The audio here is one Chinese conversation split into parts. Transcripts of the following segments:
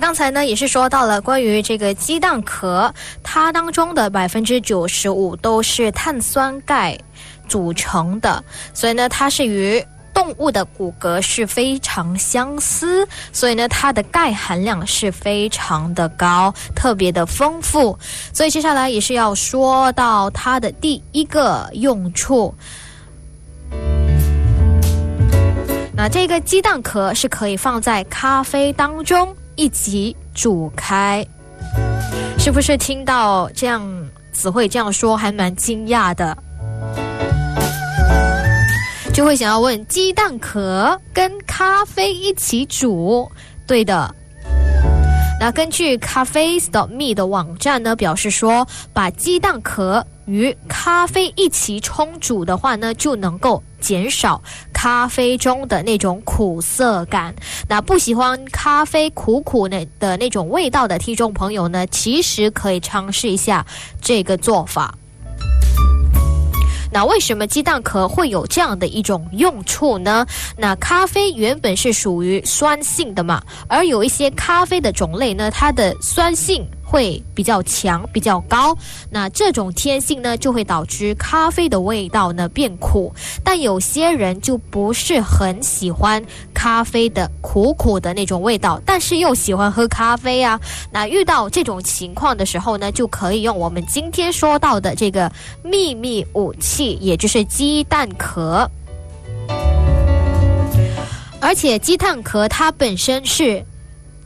刚才呢也是说到了关于这个鸡蛋壳，它当中的百分之九十五都是碳酸钙组成的，所以呢它是与动物的骨骼是非常相似，所以呢它的钙含量是非常的高，特别的丰富。所以接下来也是要说到它的第一个用处。那这个鸡蛋壳是可以放在咖啡当中一起煮开，是不是听到这样子会这样说，还蛮惊讶的？就会想要问：鸡蛋壳跟咖啡一起煮？对的。那根据咖啡 Stop Me 的网站呢，表示说，把鸡蛋壳与咖啡一起冲煮的话呢，就能够减少咖啡中的那种苦涩感。那不喜欢咖啡苦苦的的那种味道的听众朋友呢，其实可以尝试一下这个做法。那为什么鸡蛋壳会有这样的一种用处呢？那咖啡原本是属于酸性的嘛，而有一些咖啡的种类呢，它的酸性。会比较强、比较高，那这种天性呢，就会导致咖啡的味道呢变苦。但有些人就不是很喜欢咖啡的苦苦的那种味道，但是又喜欢喝咖啡啊。那遇到这种情况的时候呢，就可以用我们今天说到的这个秘密武器，也就是鸡蛋壳。而且鸡蛋壳它本身是。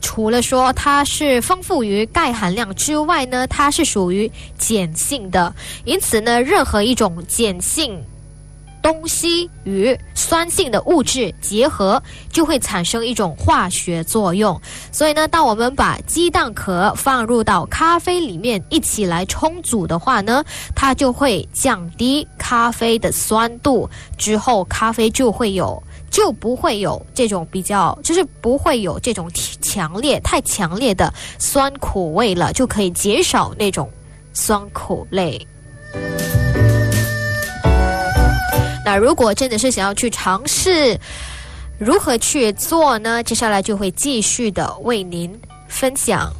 除了说它是丰富于钙含量之外呢，它是属于碱性的，因此呢，任何一种碱性东西与酸性的物质结合，就会产生一种化学作用。所以呢，当我们把鸡蛋壳放入到咖啡里面一起来冲煮的话呢，它就会降低咖啡的酸度，之后咖啡就会有。就不会有这种比较，就是不会有这种强烈、太强烈的酸苦味了，就可以减少那种酸苦类。那如果真的是想要去尝试如何去做呢？接下来就会继续的为您分享。